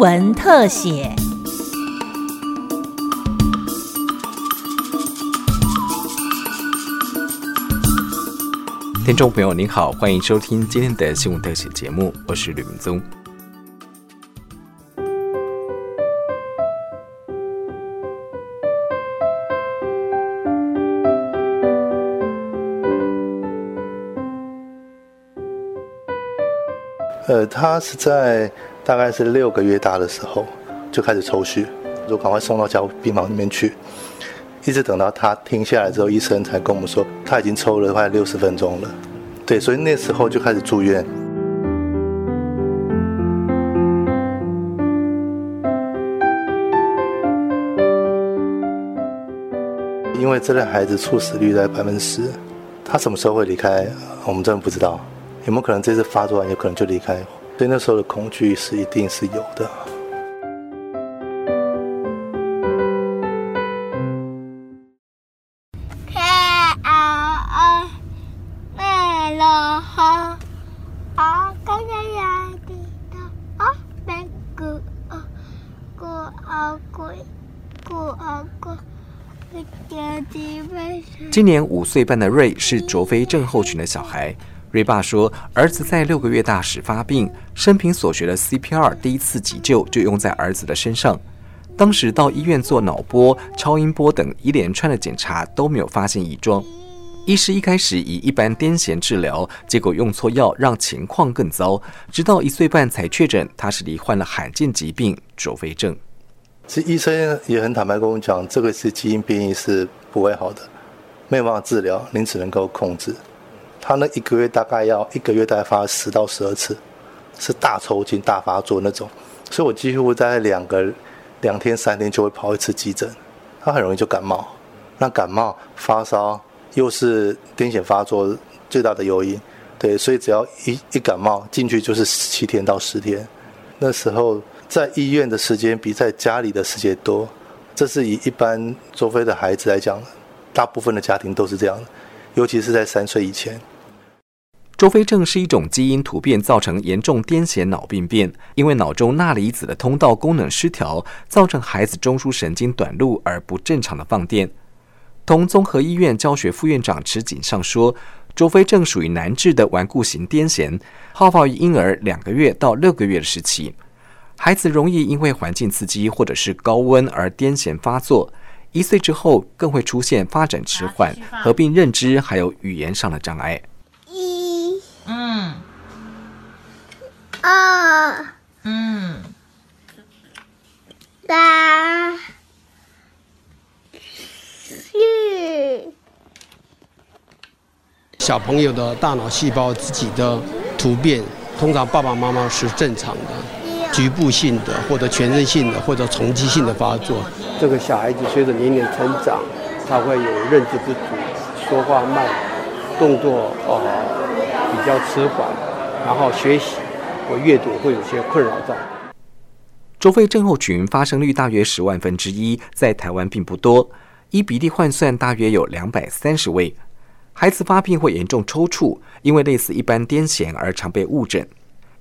闻特写。听众朋友您好，欢迎收听今天的新闻特写节目，我是吕明宗。呃，他是在大概是六个月大的时候就开始抽血，就赶快送到加护病房里面去，一直等到他停下来之后，医生才跟我们说他已经抽了快六十分钟了。对，所以那时候就开始住院。因为这类孩子猝死率在百分之十，他什么时候会离开，我们真的不知道。有没有可能这次发作完，有可能就离开？所以那时候的恐惧是一定是有的。今年五岁半的瑞是卓飞症候群的小孩。瑞爸说，儿子在六个月大时发病，生平所学的 CPR 第一次急救就用在儿子的身上。当时到医院做脑波、超音波等一连串的检查都没有发现异状。医师一开始以一般癫痫治疗，结果用错药，让情况更糟。直到一岁半才确诊他是罹患了罕见疾病卓菲症。其实医生也很坦白跟我讲，这个是基因变异，是不会好的，没有办法治疗，您只能够控制。他那一个月大概要一个月大概发十到十二次，是大抽筋、大发作那种，所以我几乎在两个两天、三天就会跑一次急诊。他很容易就感冒，那感冒、发烧又是癫痫发作最大的诱因，对，所以只要一一感冒进去就是七天到十天。那时候在医院的时间比在家里的时间多，这是以一般周飞的孩子来讲，大部分的家庭都是这样的，尤其是在三岁以前。周飞症是一种基因突变造成严重癫痫脑病变，因为脑中钠离子的通道功能失调，造成孩子中枢神经短路而不正常的放电。同综合医院教学副院长池锦上说，周飞症属于难治的顽固型癫痫，好发于婴儿两个月到六个月的时期，孩子容易因为环境刺激或者是高温而癫痫发作，一岁之后更会出现发展迟缓，合并认知还有语言上的障碍。一。嗯，二，嗯，三，四。小朋友的大脑细胞自己的突变，通常爸爸妈妈是正常的，局部性的或者全身性的或者冲击性的发作。这个小孩子随着年龄成长，他会有认知不足，说话慢，动作呃。比较迟缓，然后学习或阅读会有些困扰在。周肺症候群发生率大约十万分之一，在台湾并不多，依比例换算大约有两百三十位。孩子发病会严重抽搐，因为类似一般癫痫而常被误诊。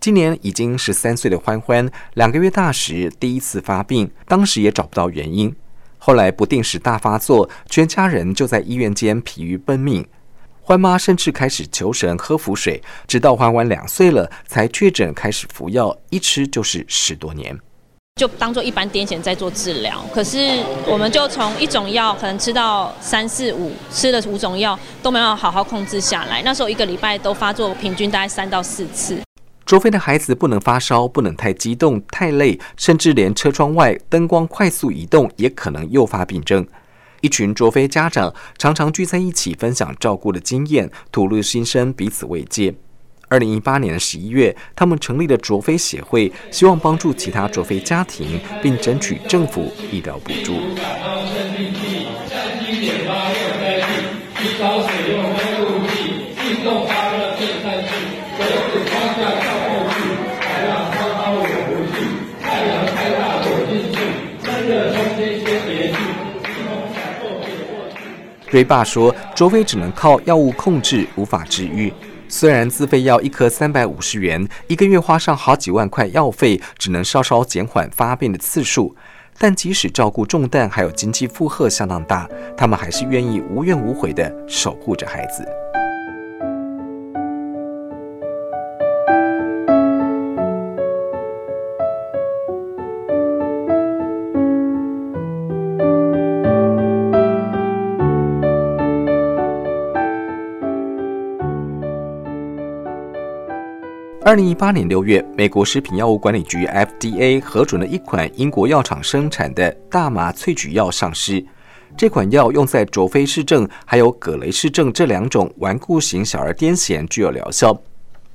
今年已经十三岁的欢欢，两个月大时第一次发病，当时也找不到原因，后来不定时大发作，全家人就在医院间疲于奔命。欢妈甚至开始求神喝符水，直到欢欢两岁了才确诊，开始服药，一吃就是十多年，就当做一般癫痫在做治疗。可是我们就从一种药可能吃到三四五，吃了五种药都没有好好控制下来。那时候一个礼拜都发作，平均大概三到四次。卓飞的孩子不能发烧，不能太激动、太累，甚至连车窗外灯光快速移动也可能诱发病症。一群卓飞家长常常聚在一起分享照顾的经验，吐露心声，彼此慰藉。二零一八年十一月，他们成立了卓飞协会，希望帮助其他卓飞家庭，并争取政府医疗补助。瑞爸说：“卓飞只能靠药物控制，无法治愈。虽然自费药一颗三百五十元，一个月花上好几万块药费，只能稍稍减缓发病的次数，但即使照顾重担还有经济负荷相当大，他们还是愿意无怨无悔地守护着孩子。二零一八年六月，美国食品药物管理局 FDA 核准了一款英国药厂生产的大麻萃取药上市。这款药用在卓菲氏症还有葛雷氏症这两种顽固型小儿癫痫具有疗效。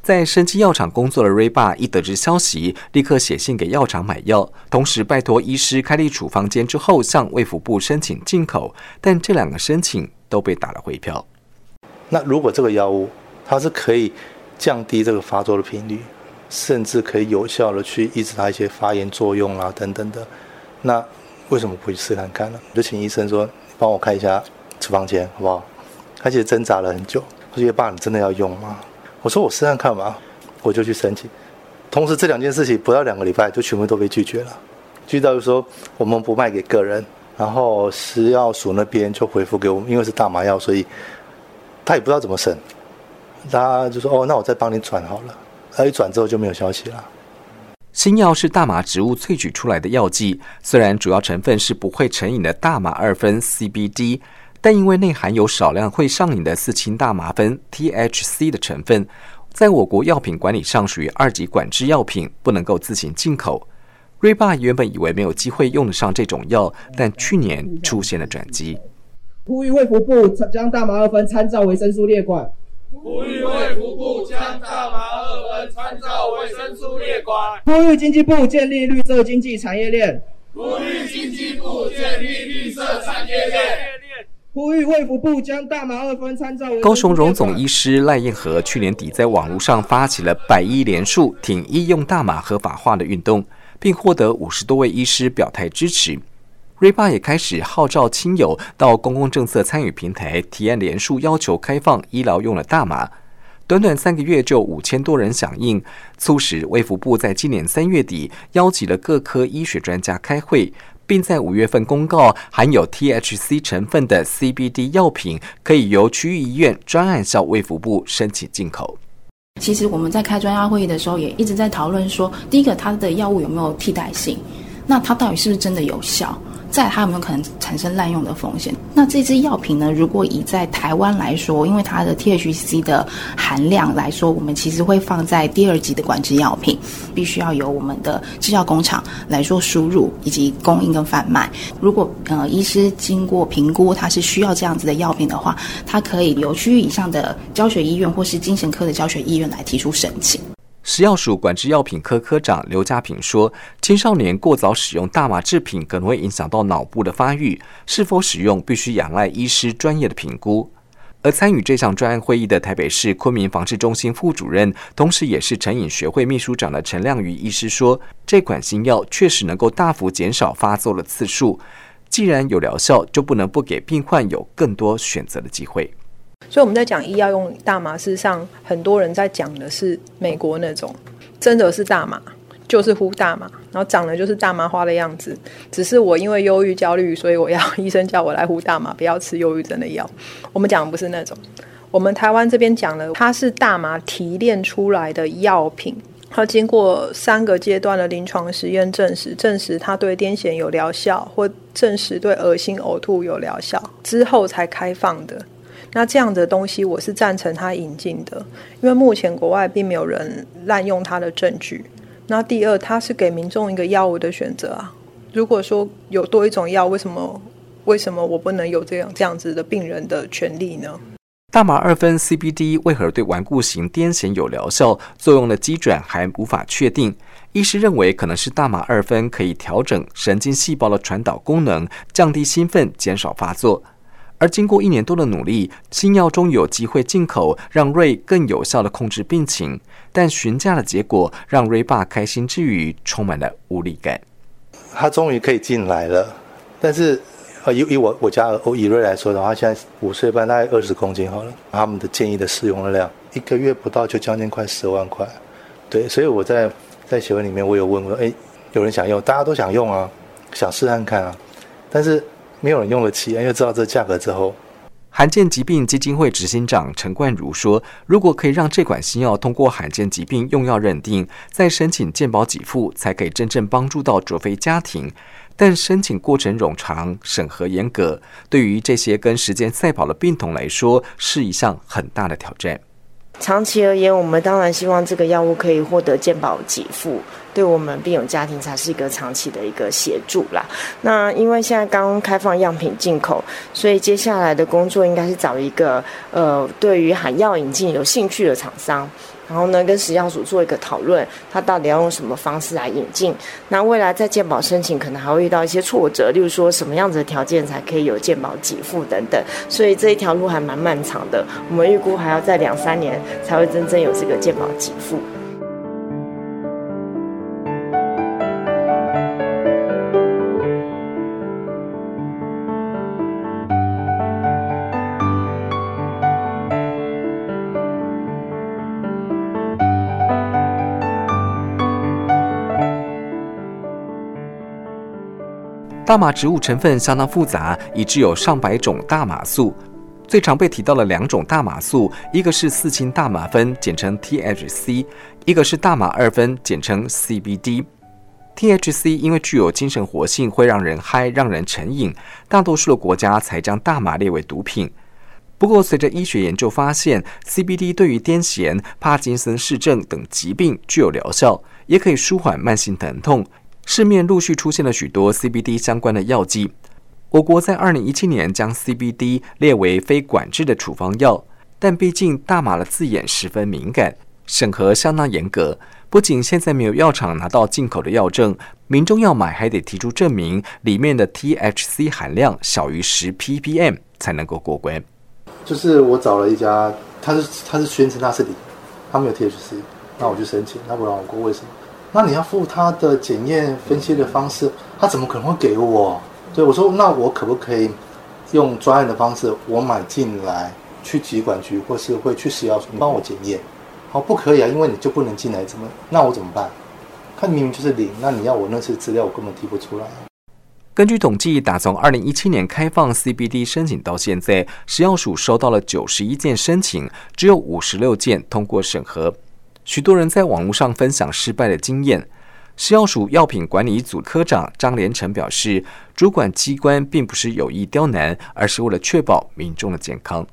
在生技药厂工作的瑞爸一得知消息，立刻写信给药厂买药，同时拜托医师开立处方笺之后向卫福部申请进口，但这两个申请都被打了回票。那如果这个药物它是可以。降低这个发作的频率，甚至可以有效的去抑制它一些发炎作用啦等等的。那为什么不去试看看呢？就请医生说帮我看一下处方间好不好？他其实挣扎了很久，他说爸你真的要用吗？我说我试看看嘛，我就去申请。同时这两件事情不到两个礼拜就全部都被拒绝了。拒到就说我们不卖给个人，然后食药署那边就回复给我们，因为是大麻药，所以他也不知道怎么审。大家就说：“哦，那我再帮你转好了。”他一转之后就没有消息了。新药是大麻植物萃取出来的药剂，虽然主要成分是不会成瘾的大麻二酚 CBD，但因为内含有少量会上瘾的四氢大麻酚 THC 的成分，在我国药品管理上属于二级管制药品，不能够自行进口。瑞爸原本以为没有机会用得上这种药，但去年出现了转机。呼吁卫福部将大麻二酚参照维生素列管。呼吁卫福部将大麻二酚参照维生素列管。呼吁经济部建立绿色经济产业链。呼吁经济部建立绿色产业链。呼吁卫福部将大麻二酚参照。高雄荣总医师赖燕和去年底在网络上发起了百医联署挺医用大麻合法化的运动，并获得五十多位医师表态支持。瑞爸也开始号召亲友到公共政策参与平台提案联署，要求开放医疗用的大麻。短短三个月就五千多人响应，促使卫福部在今年三月底邀集了各科医学专家开会，并在五月份公告含有 THC 成分的 CBD 药品可以由区域医院专案向卫福部申请进口。其实我们在开专家会议的时候，也一直在讨论说，第一个它的药物有没有替代性，那它到底是不是真的有效？在它有没有可能产生滥用的风险？那这支药品呢？如果以在台湾来说，因为它的 THC 的含量来说，我们其实会放在第二级的管制药品，必须要由我们的制药工厂来做输入以及供应跟贩卖。如果呃医师经过评估，他是需要这样子的药品的话，他可以由区域以上的教学医院或是精神科的教学医院来提出申请。食药署管制药品科科长刘家平说：“青少年过早使用大麻制品，可能会影响到脑部的发育，是否使用必须仰赖医师专业的评估。”而参与这项专案会议的台北市昆明防治中心副主任，同时也是成瘾学会秘书长的陈亮瑜医师说：“这款新药确实能够大幅减少发作的次数，既然有疗效，就不能不给病患有更多选择的机会。”所以我们在讲医药用大麻，事实上很多人在讲的是美国那种，真的是大麻，就是呼大麻，然后长得就是大麻花的样子。只是我因为忧郁焦虑，所以我要医生叫我来呼大麻，不要吃忧郁症的药。我们讲的不是那种，我们台湾这边讲的，它是大麻提炼出来的药品，它经过三个阶段的临床实验证实，证实它对癫痫有疗效，或证实对恶心呕吐有疗效之后才开放的。那这样的东西，我是赞成他引进的，因为目前国外并没有人滥用它的证据。那第二，它是给民众一个药物的选择啊。如果说有多一种药，为什么为什么我不能有这样这样子的病人的权利呢？大麻二酚 CBD 为何对顽固型癫痫有疗效？作用的基准还无法确定。医师认为，可能是大麻二酚可以调整神经细胞的传导功能，降低兴奋，减少发作。而经过一年多的努力，新药终于有机会进口，让瑞更有效的控制病情。但询价的结果让瑞爸开心之余，充满了无力感。他终于可以进来了，但是呃，以以我我家欧以瑞来说的话，现在五岁半大概二十公斤好了，他们的建议的使用量一个月不到就将近快十万块，对，所以我在在协会里面我有问过，哎，有人想用，大家都想用啊，想试看看啊，但是没有人用得起，因为知道这价格之后。罕见疾病基金会执行长陈冠如说：“如果可以让这款新药通过罕见疾病用药认定，再申请健保给付，才可以真正帮助到卓飞家庭。但申请过程冗长，审核严格，对于这些跟时间赛跑的病童来说，是一项很大的挑战。长期而言，我们当然希望这个药物可以获得健保给付。”对我们病友家庭才是一个长期的一个协助啦。那因为现在刚开放样品进口，所以接下来的工作应该是找一个呃，对于海药引进有兴趣的厂商，然后呢跟食药署做一个讨论，他到底要用什么方式来引进。那未来在鉴宝申请可能还会遇到一些挫折，例如说什么样子的条件才可以有鉴宝给付等等。所以这一条路还蛮漫长的，我们预估还要在两三年才会真正有这个鉴宝给付。大麻植物成分相当复杂，以致有上百种大麻素。最常被提到的两种大麻素，一个是四氢大麻酚，简称 THC；一个是大麻二酚，简称 CBD。THC 因为具有精神活性，会让人嗨，让人成瘾，大多数的国家才将大麻列为毒品。不过，随着医学研究发现，CBD 对于癫痫、帕金森氏症等疾病具有疗效，也可以舒缓慢性疼痛。市面陆续出现了许多 CBD 相关的药剂。我国在二零一七年将 CBD 列为非管制的处方药，但毕竟大麻的字眼十分敏感，审核相当严格。不仅现在没有药厂拿到进口的药证，民众要买还得提出证明里面的 THC 含量小于十 ppm 才能够过关。就是我找了一家，他是他是宣称他是零，他没有 THC，那我就申请，他不让我过，为什么？那你要付他的检验分析的方式，他怎么可能会给我？对我说，那我可不可以用专案的方式，我买进来去疾管局，或是会去食药署，你帮我检验？好，不可以啊，因为你就不能进来，怎么？那我怎么办？他明明就是零，那你要我那些资料，我根本提不出来。根据统计，打从二零一七年开放 CBD 申请到现在，食药署收到了九十一件申请，只有五十六件通过审核。许多人在网络上分享失败的经验。食药署药品管理组科长张连成表示，主管机关并不是有意刁难，而是为了确保民众的健康。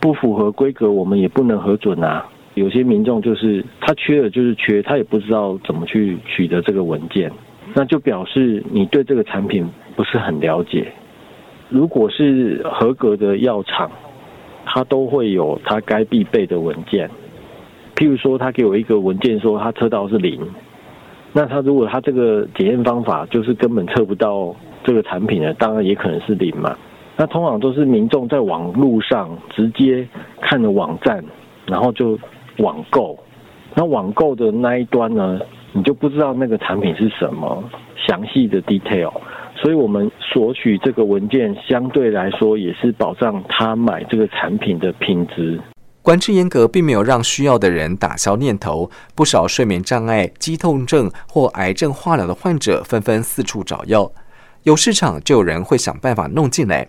不符合规格，我们也不能核准啊。有些民众就是他缺了就是缺，他也不知道怎么去取得这个文件，那就表示你对这个产品不是很了解。如果是合格的药厂，它都会有它该必备的文件。譬如说，他给我一个文件说他测到是零，那他如果他这个检验方法就是根本测不到这个产品的，当然也可能是零嘛。那通常都是民众在网路上直接看了网站，然后就网购。那网购的那一端呢，你就不知道那个产品是什么详细的 detail，所以我们索取这个文件相对来说也是保障他买这个产品的品质。管制严格，并没有让需要的人打消念头。不少睡眠障碍、肌痛症或癌症化疗的患者纷纷四处找药，有市场就有人会想办法弄进来。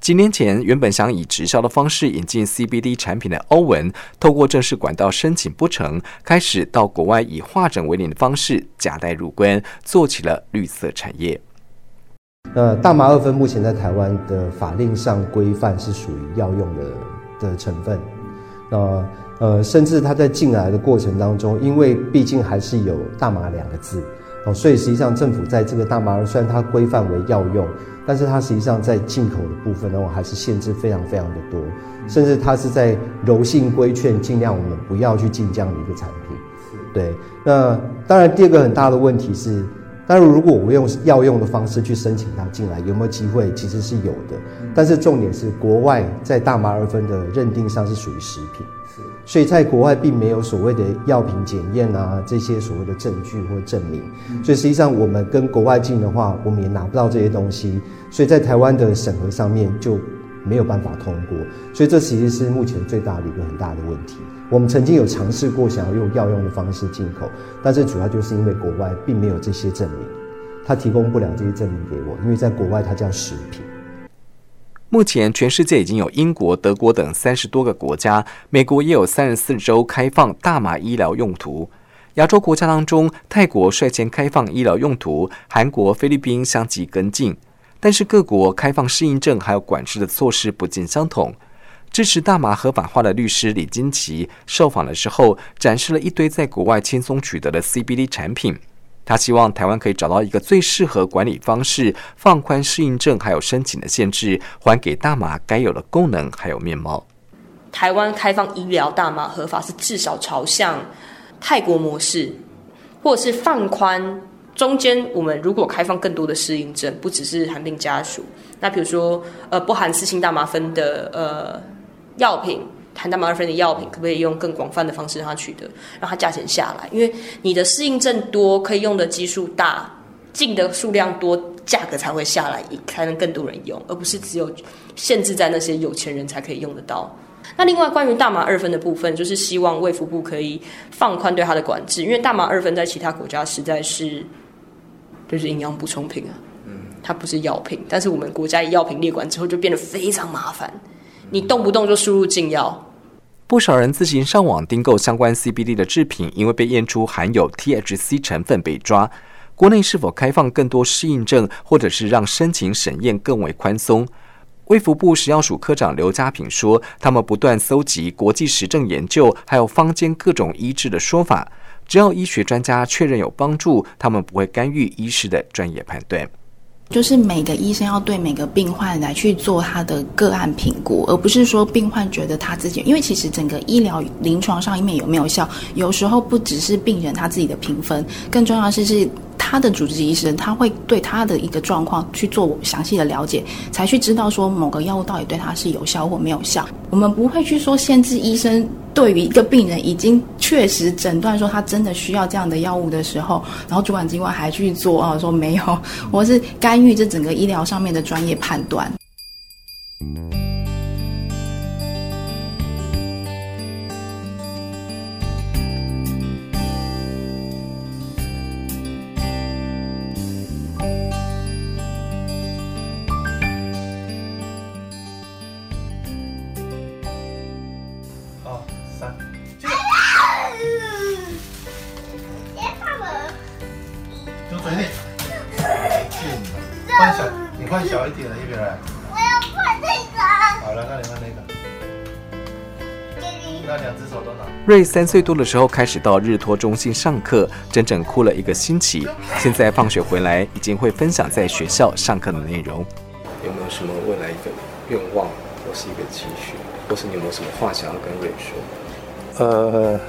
几年前，原本想以直销的方式引进 CBD 产品的欧文，透过正式管道申请不成，开始到国外以化整为零的方式夹带入关，做起了绿色产业。那大麻二酚目前在台湾的法令上规范是属于药用的的成分。呃呃，甚至他在进来的过程当中，因为毕竟还是有大麻两个字哦，所以实际上政府在这个大麻虽然它规范为药用，但是它实际上在进口的部分呢，我还是限制非常非常的多，甚至它是在柔性规劝，尽量我们不要去进这样的一个产品。对，那当然第二个很大的问题是，但是如果我用药用的方式去申请它进来，有没有机会？其实是有的。但是重点是，国外在大麻二酚的认定上是属于食品，所以在国外并没有所谓的药品检验啊这些所谓的证据或证明。所以实际上我们跟国外进的话，我们也拿不到这些东西。所以在台湾的审核上面就没有办法通过。所以这其实是目前最大的一个很大的问题。我们曾经有尝试过想要用药用的方式进口，但是主要就是因为国外并没有这些证明，他提供不了这些证明给我，因为在国外它叫食品。目前，全世界已经有英国、德国等三十多个国家，美国也有三十四州开放大麻医疗用途。亚洲国家当中，泰国率先开放医疗用途，韩国、菲律宾相继跟进。但是各国开放适应症还有管制的措施不尽相同。支持大麻合法化的律师李金奇受访的时候，展示了一堆在国外轻松取得的 CBD 产品。他希望台湾可以找到一个最适合管理方式，放宽适应症还有申请的限制，还给大麻该有的功能还有面貌。台湾开放医疗大麻合法是至少朝向泰国模式，或者是放宽中间。我们如果开放更多的适应症，不只是含病家属，那比如说呃不含四氢大麻酚的呃。药品含大麻二酚的药品，可不可以用更广泛的方式让它取得，让它价钱下来？因为你的适应症多，可以用的基数大，进的数量多，价格才会下来，才能更多人用，而不是只有限制在那些有钱人才可以用得到。那另外关于大麻二酚的部分，就是希望卫福部可以放宽对它的管制，因为大麻二酚在其他国家实在是就是营养补充品啊，嗯，它不是药品，但是我们国家以药品列管之后，就变得非常麻烦。你动不动就输入禁药，不少人自行上网订购相关 CBD 的制品，因为被验出含有 THC 成分被抓。国内是否开放更多适应症，或者是让申请审验更为宽松？卫福部食药署科长刘家平说，他们不断搜集国际实证研究，还有坊间各种医治的说法，只要医学专家确认有帮助，他们不会干预医师的专业判断。就是每个医生要对每个病患来去做他的个案评估，而不是说病患觉得他自己，因为其实整个医疗临床上面有没有效，有时候不只是病人他自己的评分，更重要的是是。他的主治医生他会对他的一个状况去做详细的了解，才去知道说某个药物到底对他是有效或没有效。我们不会去说限制医生对于一个病人已经确实诊断说他真的需要这样的药物的时候，然后主管机关还去做啊说没有，我是干预这整个医疗上面的专业判断。瑞三岁多的时候开始到日托中心上课，整整哭了一个星期。现在放学回来，已经会分享在学校上课的内容。有没有什么未来一个愿望，或是一个期许，或是你有没有什么话想要跟瑞说？呃，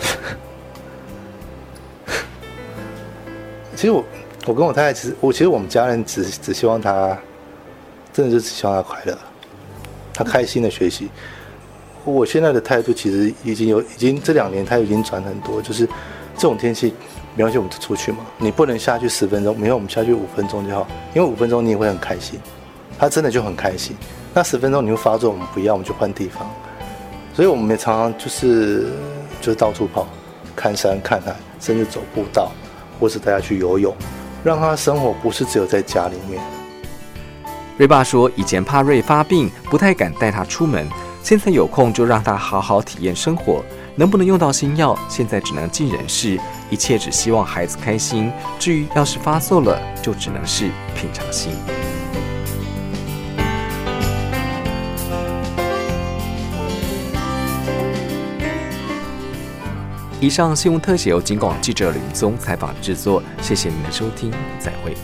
其实我，我跟我太太，其实我其实我们家人只只希望他，真的就是希望他快乐，他开心的学习。我现在的态度其实已经有，已经这两年他已经转很多，就是这种天气，没关系，我们就出去嘛。你不能下去十分钟，没有我们下去五分钟就好，因为五分钟你也会很开心。他真的就很开心。那十分钟你会发作，我们不要，我们就换地方。所以我们也常常就是就是到处跑，看山看海，甚至走步道，或是带他去游泳，让他生活不是只有在家里面。瑞爸说，以前怕瑞发病，不太敢带他出门。现在有空就让他好好体验生活，能不能用到新药，现在只能尽人事，一切只希望孩子开心。至于要是发作了，就只能是平常心。以上新闻特写由金广记者林宗采访制作，谢谢您的收听，再会。